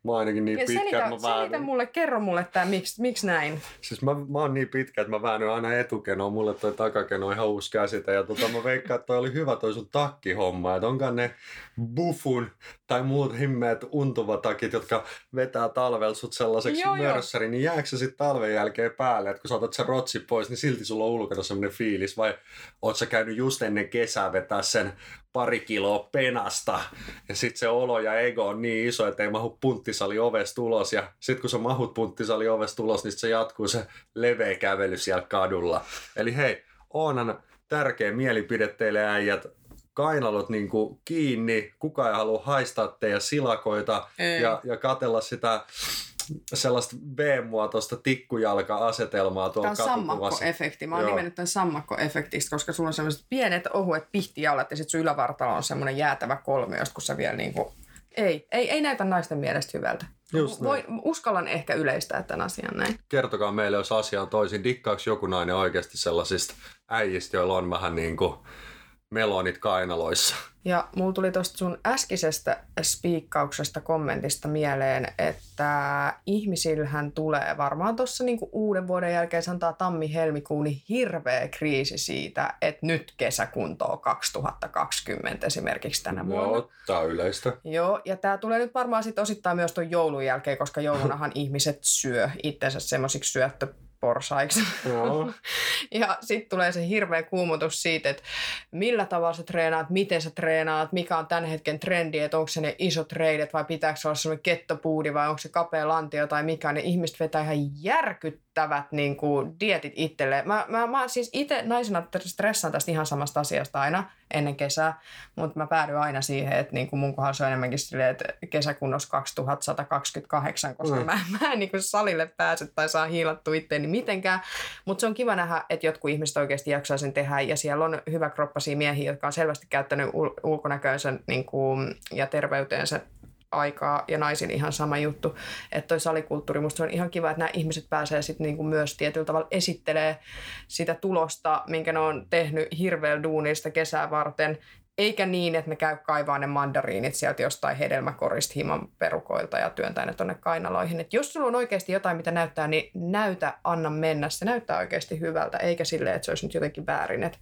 Speaker 2: Mä ainakin niin
Speaker 1: Ja
Speaker 2: pitkä,
Speaker 1: selitä,
Speaker 2: että mä
Speaker 1: selitä
Speaker 2: väännän.
Speaker 1: mulle, kerro mulle tää, miksi, miksi näin.
Speaker 2: Siis mä, mä oon niin pitkä, että mä väännyn aina etukenoa. Mulle toi takakeno on ihan uusi käsite. Ja tota, mä veikkaan, että toi oli hyvä toi sun takkihomma. Että onkaan ne buffun tai muut himmeet untuvatakit, jotka vetää talvella sut sellaiseksi
Speaker 1: Joo,
Speaker 2: mörssäri, niin jääkö se sitten talven jälkeen päälle? Että kun sä otat sen rotsi pois, niin silti sulla on ulkona semmoinen fiilis. Vai oot sä käynyt just ennen kesää vetää sen pari kiloa penasta ja sit se olo ja ego on niin iso, että ei mahu punttisali ovesta ulos ja sit kun sä mahut punttisali ovesta ulos, niin se jatkuu se leveä kävely siellä kadulla. Eli hei, onhan tärkeä mielipide teille äijät, kainalot niin kuin kiinni, kukaan ei halua haistaa teidän silakoita
Speaker 1: Ei.
Speaker 2: ja, ja katella sitä sellaista V-muotoista tikkujalka-asetelmaa
Speaker 1: Tämä
Speaker 2: tuolla
Speaker 1: on
Speaker 2: katukuvassa.
Speaker 1: sammakkoefekti. Mä oon
Speaker 2: Joo.
Speaker 1: nimennyt tämän sammakkoefektiksi, koska sulla on sellaiset pienet ohuet pihtijalat ja sit sun ylävartalo on semmoinen jäätävä kolmio, kun sä vielä niinku... Ei, ei, ei näytä naisten mielestä hyvältä.
Speaker 2: Just näin.
Speaker 1: Voi, uskallan ehkä yleistää tämän asian näin.
Speaker 2: kertokaa meille, jos asia on toisin. Dikkaako joku nainen oikeasti sellaisista äijistä, joilla on vähän niin kuin melonit kainaloissa?
Speaker 1: Ja mulla tuli tuosta sun äskisestä spiikkauksesta kommentista mieleen, että ihmisillähän tulee varmaan tuossa niinku uuden vuoden jälkeen, sanotaan tammi-helmikuun, niin hirveä kriisi siitä, että nyt kesäkuntoa 2020 esimerkiksi tänä vuonna.
Speaker 2: Joo, yleistä.
Speaker 1: Joo, ja tämä tulee nyt varmaan sitten osittain myös tuon joulun jälkeen, koska joulunahan ihmiset syö itsensä semmoisiksi syöttöporsaiksi.
Speaker 2: Joo. (laughs)
Speaker 1: Ja sitten tulee se hirveä kuumutus siitä, että millä tavalla sä treenaat, miten sä treenaat, mikä on tämän hetken trendi, että onko se ne isot reidet vai pitääkö se olla semmoinen kettopuudi vai onko se kapea lantio tai mikä. Ne ihmiset vetää ihan järkyttävät niin kuin, dietit itselleen. Mä, mä, mä siis itse naisena stressaan tästä ihan samasta asiasta aina ennen kesää, mutta mä päädyin aina siihen, että niin kuin mun kohdalla se on enemmänkin silleen, että kesäkunnos 2128, koska
Speaker 2: Mm.
Speaker 1: mm. mä, (laughs) mä en niin kuin salille pääse tai saa hiilattua itteeni mitenkään. Mutta se on kiva nähdä, että jotkut ihmiset oikeasti jaksaa sen tehdä ja siellä on hyvä kroppasia miehiä, jotka on selvästi käyttänyt ul- ulkonäköönsä niin kuin, ja terveyteensä aikaa ja naisin ihan sama juttu. Että toi salikulttuuri, musta on ihan kiva, että nämä ihmiset pääsee sitten niinku myös tietyllä tavalla esittelee sitä tulosta, minkä ne on tehnyt hirveällä duunista kesää varten, eikä niin, että ne käy kaivaa ne mandariinit sieltä jostain hedelmäkorista himan perukoilta ja työntää ne tonne kainaloihin. Et jos sulla on oikeasti jotain, mitä näyttää, niin näytä, anna mennä. Se näyttää oikeasti hyvältä, eikä silleen, että se olisi nyt jotenkin väärin. Et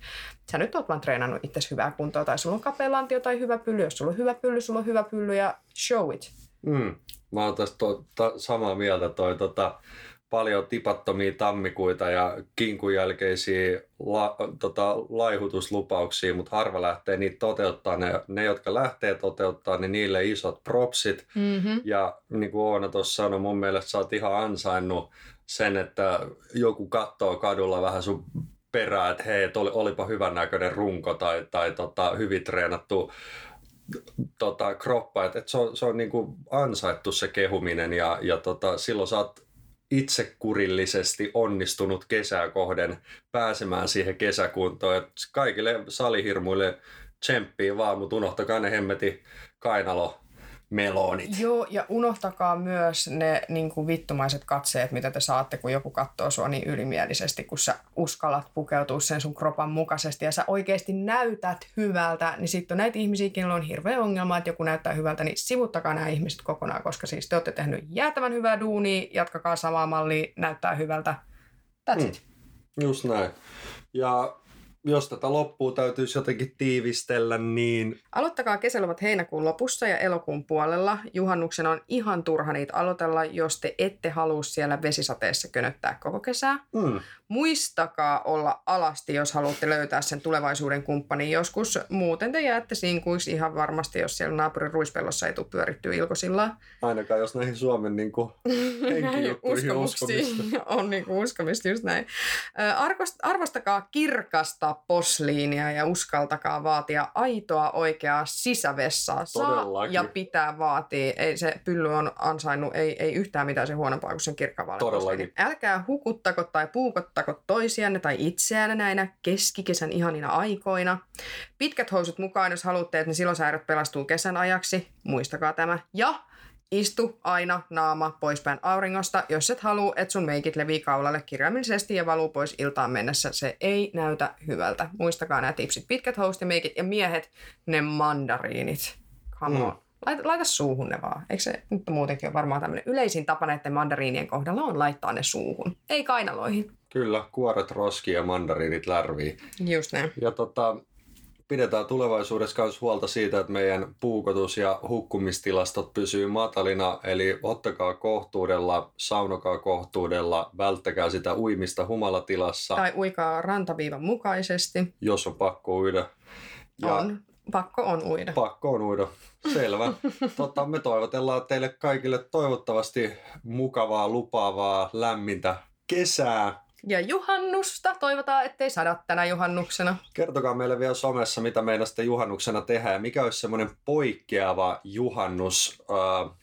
Speaker 1: sä nyt oot vaan treenannut itse hyvää kuntoa, tai sulla on kapea tai hyvä pylly. Jos sulla on hyvä pylly, sulla on hyvä pylly ja show it.
Speaker 2: Mm. Mä oon tästä to, to, samaa mieltä. Toi, tota, paljon tipattomia tammikuita ja kinkun jälkeisiä la, tota, laihutuslupauksia, mutta harva lähtee niitä toteuttaa. Ne, ne, jotka lähtee toteuttaa, niin niille isot propsit.
Speaker 1: Mm-hmm.
Speaker 2: Ja niin kuin Oona tuossa sanoi, mun mielestä sä oot ihan ansainnut sen, että joku katsoo kadulla vähän sun perää, että hei, et oli, olipa hyvän näköinen runko tai, tai tota, hyvin treenattu tota, kroppa. Että et se on, se on niin kuin ansaittu se kehuminen ja, ja tota, silloin sä oot itsekurillisesti onnistunut kesää kohden pääsemään siihen kesäkuntoon. Et kaikille salihirmuille tsemppiä vaan, mutta unohtakaa ne hemmeti kainalo melonit.
Speaker 1: Joo, ja unohtakaa myös ne niin kuin vittumaiset katseet, mitä te saatte, kun joku katsoo sua niin ylimielisesti, kun sä uskallat pukeutua sen sun kropan mukaisesti ja sä oikeasti näytät hyvältä, niin sitten on näitä ihmisiä, joilla on hirveä ongelma, että joku näyttää hyvältä, niin sivuttakaa nämä ihmiset kokonaan, koska siis te olette tehnyt jäätävän hyvää duunia, jatkakaa samaa mallia, näyttää hyvältä. That's
Speaker 2: Mm.
Speaker 1: it.
Speaker 2: Just näin. Ja jos tätä loppua täytyisi jotenkin tiivistellä, niin...
Speaker 1: Aloittakaa kesäluvat heinäkuun lopussa ja elokuun puolella. Juhannuksen on ihan turha niitä aloitella, jos te ette halua siellä vesisateessa könöttää koko kesää.
Speaker 2: Mm.
Speaker 1: Muistakaa olla alasti, jos haluatte löytää sen tulevaisuuden kumppanin joskus. Muuten te jäätte sinkuiksi ihan varmasti, jos siellä naapurin ruispellossa ei tule pyörittyä ilkosillaan.
Speaker 2: Ainakaan jos näihin Suomen (laughs) niin kuin, uskomista. (laughs)
Speaker 1: on niin kuin uskomista, just näin. Arvostakaa kirkasta posliinia ja uskaltakaa vaatia aitoa oikeaa sisävessaa. Saa
Speaker 2: Todellakin.
Speaker 1: ja pitää vaatia. Ei se pylly on ansainnut, ei, ei yhtään mitään se huonompaa kuin sen kirkkaan
Speaker 2: Todellakin.
Speaker 1: Älkää hukuttako tai puukottako toisianne tai itseänne näinä keskikesän ihanina aikoina. Pitkät housut mukaan, jos haluatte, että ne silosäädöt pelastuu kesän ajaksi. Muistakaa tämä. Ja Istu aina naama poispäin auringosta, jos et halua, että sun meikit levii kaulalle kirjaimellisesti ja valuu pois iltaan mennessä. Se ei näytä hyvältä. Muistakaa nämä tipsit. Pitkät houstimeikit ja miehet, ne mandariinit. Come on. Mm. Laita, laita suuhun ne vaan. Eikö se nyt muutenkin ole varmaan tämmöinen yleisin tapa näiden mandariinien kohdalla on laittaa ne suuhun, ei kainaloihin.
Speaker 2: Kyllä, kuoret roski ja mandariinit lärvii.
Speaker 1: Just näin.
Speaker 2: Ja tota, pidetään tulevaisuudessa myös huolta siitä, että meidän puukotus- ja hukkumistilastot pysyy matalina, eli ottakaa kohtuudella, saunokaa kohtuudella, välttäkää sitä uimista humalatilassa.
Speaker 1: Tai uikaa rantaviivan mukaisesti.
Speaker 2: Jos on pakko uida.
Speaker 1: Ja on. Pakko on uida.
Speaker 2: Pakko on uida. Selvä. (laughs) tota, me toivotellaan teille kaikille toivottavasti mukavaa, lupaavaa, lämmintä kesää
Speaker 1: ja juhannusta. Toivotaan, ettei sada tänä juhannuksena.
Speaker 2: Kertokaa meille vielä somessa, mitä meidän sitten juhannuksena tehdään ja mikä olisi semmoinen poikkeava juhannus äh,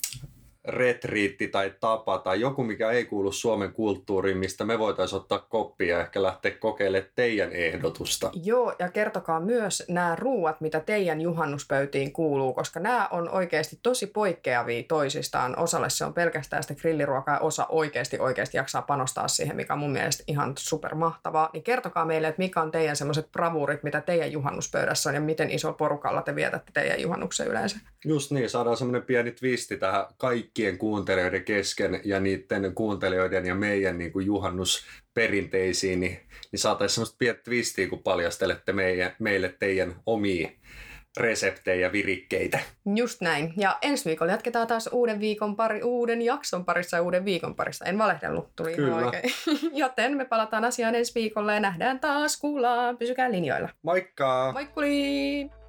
Speaker 2: retriitti tai tapa tai joku, mikä ei kuulu Suomen kulttuuriin, mistä me voitaisiin ottaa koppia ja ehkä lähteä kokeilemaan teidän ehdotusta.
Speaker 1: Joo, ja kertokaa myös nämä ruuat, mitä teidän juhannuspöytiin kuuluu, koska nämä on oikeasti tosi poikkeavia toisistaan. Osalle se on pelkästään sitä grilliruokaa ja osa oikeasti oikeasti jaksaa panostaa siihen, mikä on mun mielestä ihan supermahtavaa. Niin kertokaa meille, että mikä on teidän semmoiset bravurit, mitä teidän juhannuspöydässä on ja miten iso porukalla te vietätte teidän juhannuksen yleensä.
Speaker 2: Just niin, saadaan semmoinen pieni twisti tähän kaikki kaikkien kuuntelijoiden kesken ja niiden kuuntelijoiden ja meidän niin kuin juhannusperinteisiin, niin, niin saataisiin semmoista pientä twistiä, kun paljastelette meidän, meille teidän omia reseptejä ja virikkeitä.
Speaker 1: Just näin. Ja ensi viikolla jatketaan taas uuden viikon pari, uuden jakson parissa ja uuden viikon parissa. En valehdellut, tuli
Speaker 2: Kyllä.
Speaker 1: ihan oikein. (laughs) Joten me palataan asiaan ensi viikolla ja nähdään taas, kuullaan. Pysykää linjoilla.
Speaker 2: Moikka!
Speaker 1: Moikkuli!